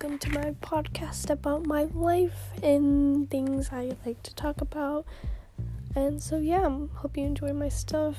welcome to my podcast about my life and things I like to talk about. And so, yeah, hope you enjoy my stuff.